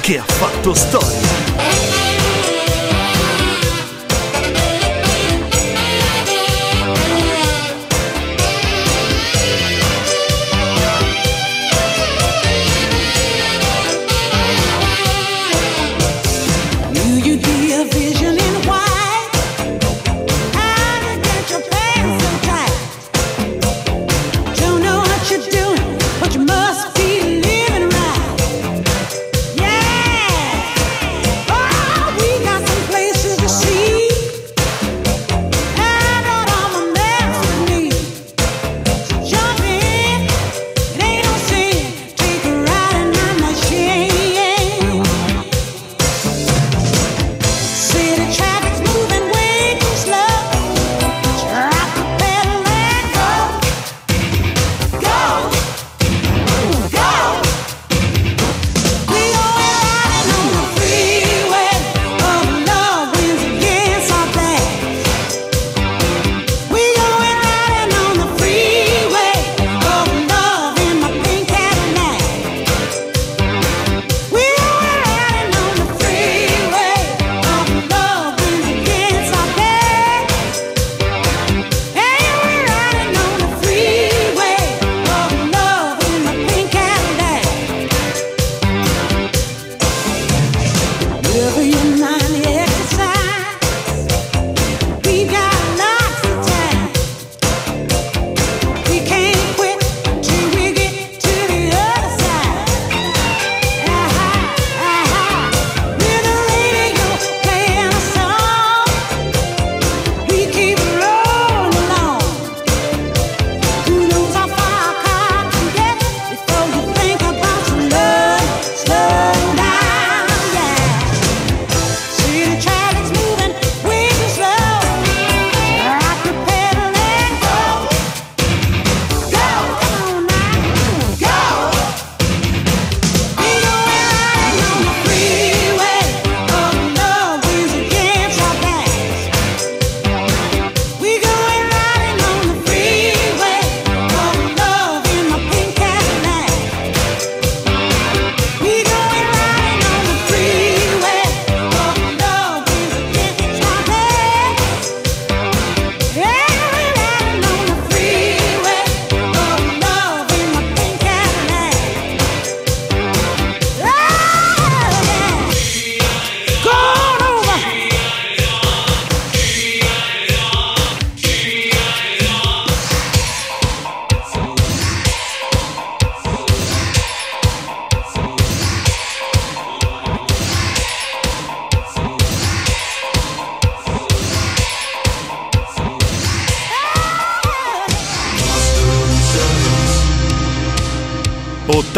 Che ha fatto storia.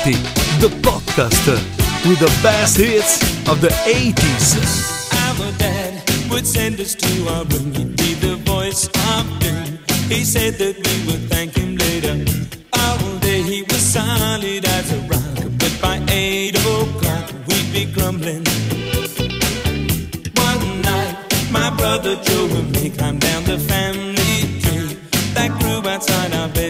Party, the podcast with the best hits of the 80s. Our dad would send us to our room, he'd be the voice of doom. He said that we would thank him later. All day he was solid as a rock, but by eight o'clock we'd be grumbling. One night, my brother Joe and me climbed down the family tree that grew outside our bedroom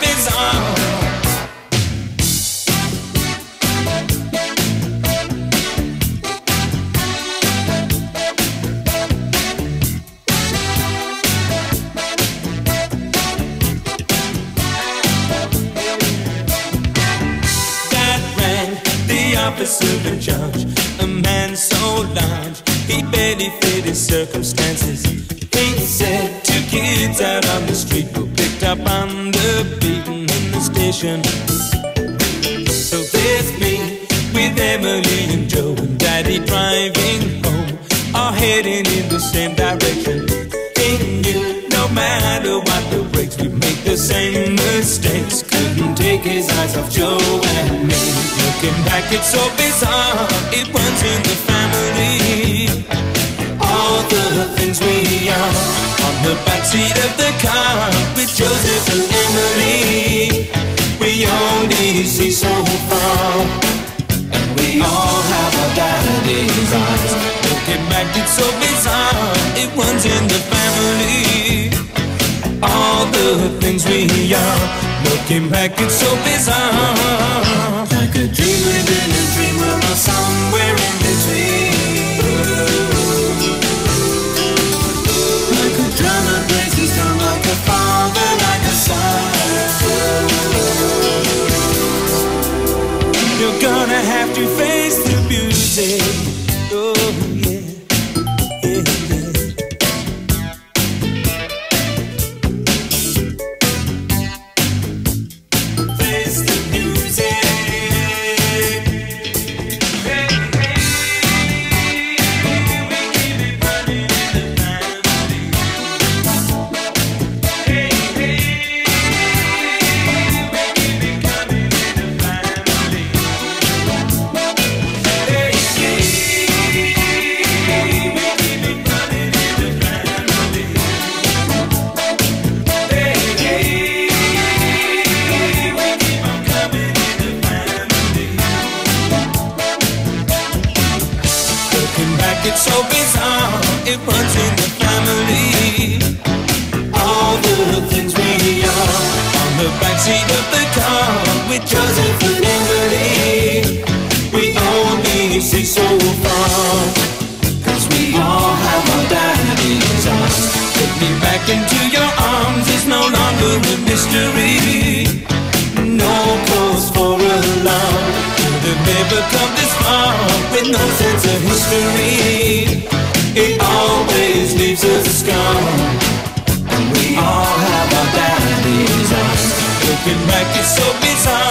officer in charge, a man so large, he barely fit his circumstances. He said two kids out on the street were picked up on the beaten in the station. So there's me with Emily and Joe and Daddy driving home, all heading in the same direction. He knew no matter what the breaks, we make the same mistakes. Couldn't take his eyes off Joe and me. Looking back, it's so bizarre. It runs in the family. All the things we are on the backseat of the car with Joseph and Emily. We only see so far, and we all have our daddy's eyes. Looking back, it's so bizarre. It runs in the family. All the things we are. Looking back, it's so bizarre. Dream within a dream, somewhere in between. Like a like a father, like a son. You're gonna have to face sun.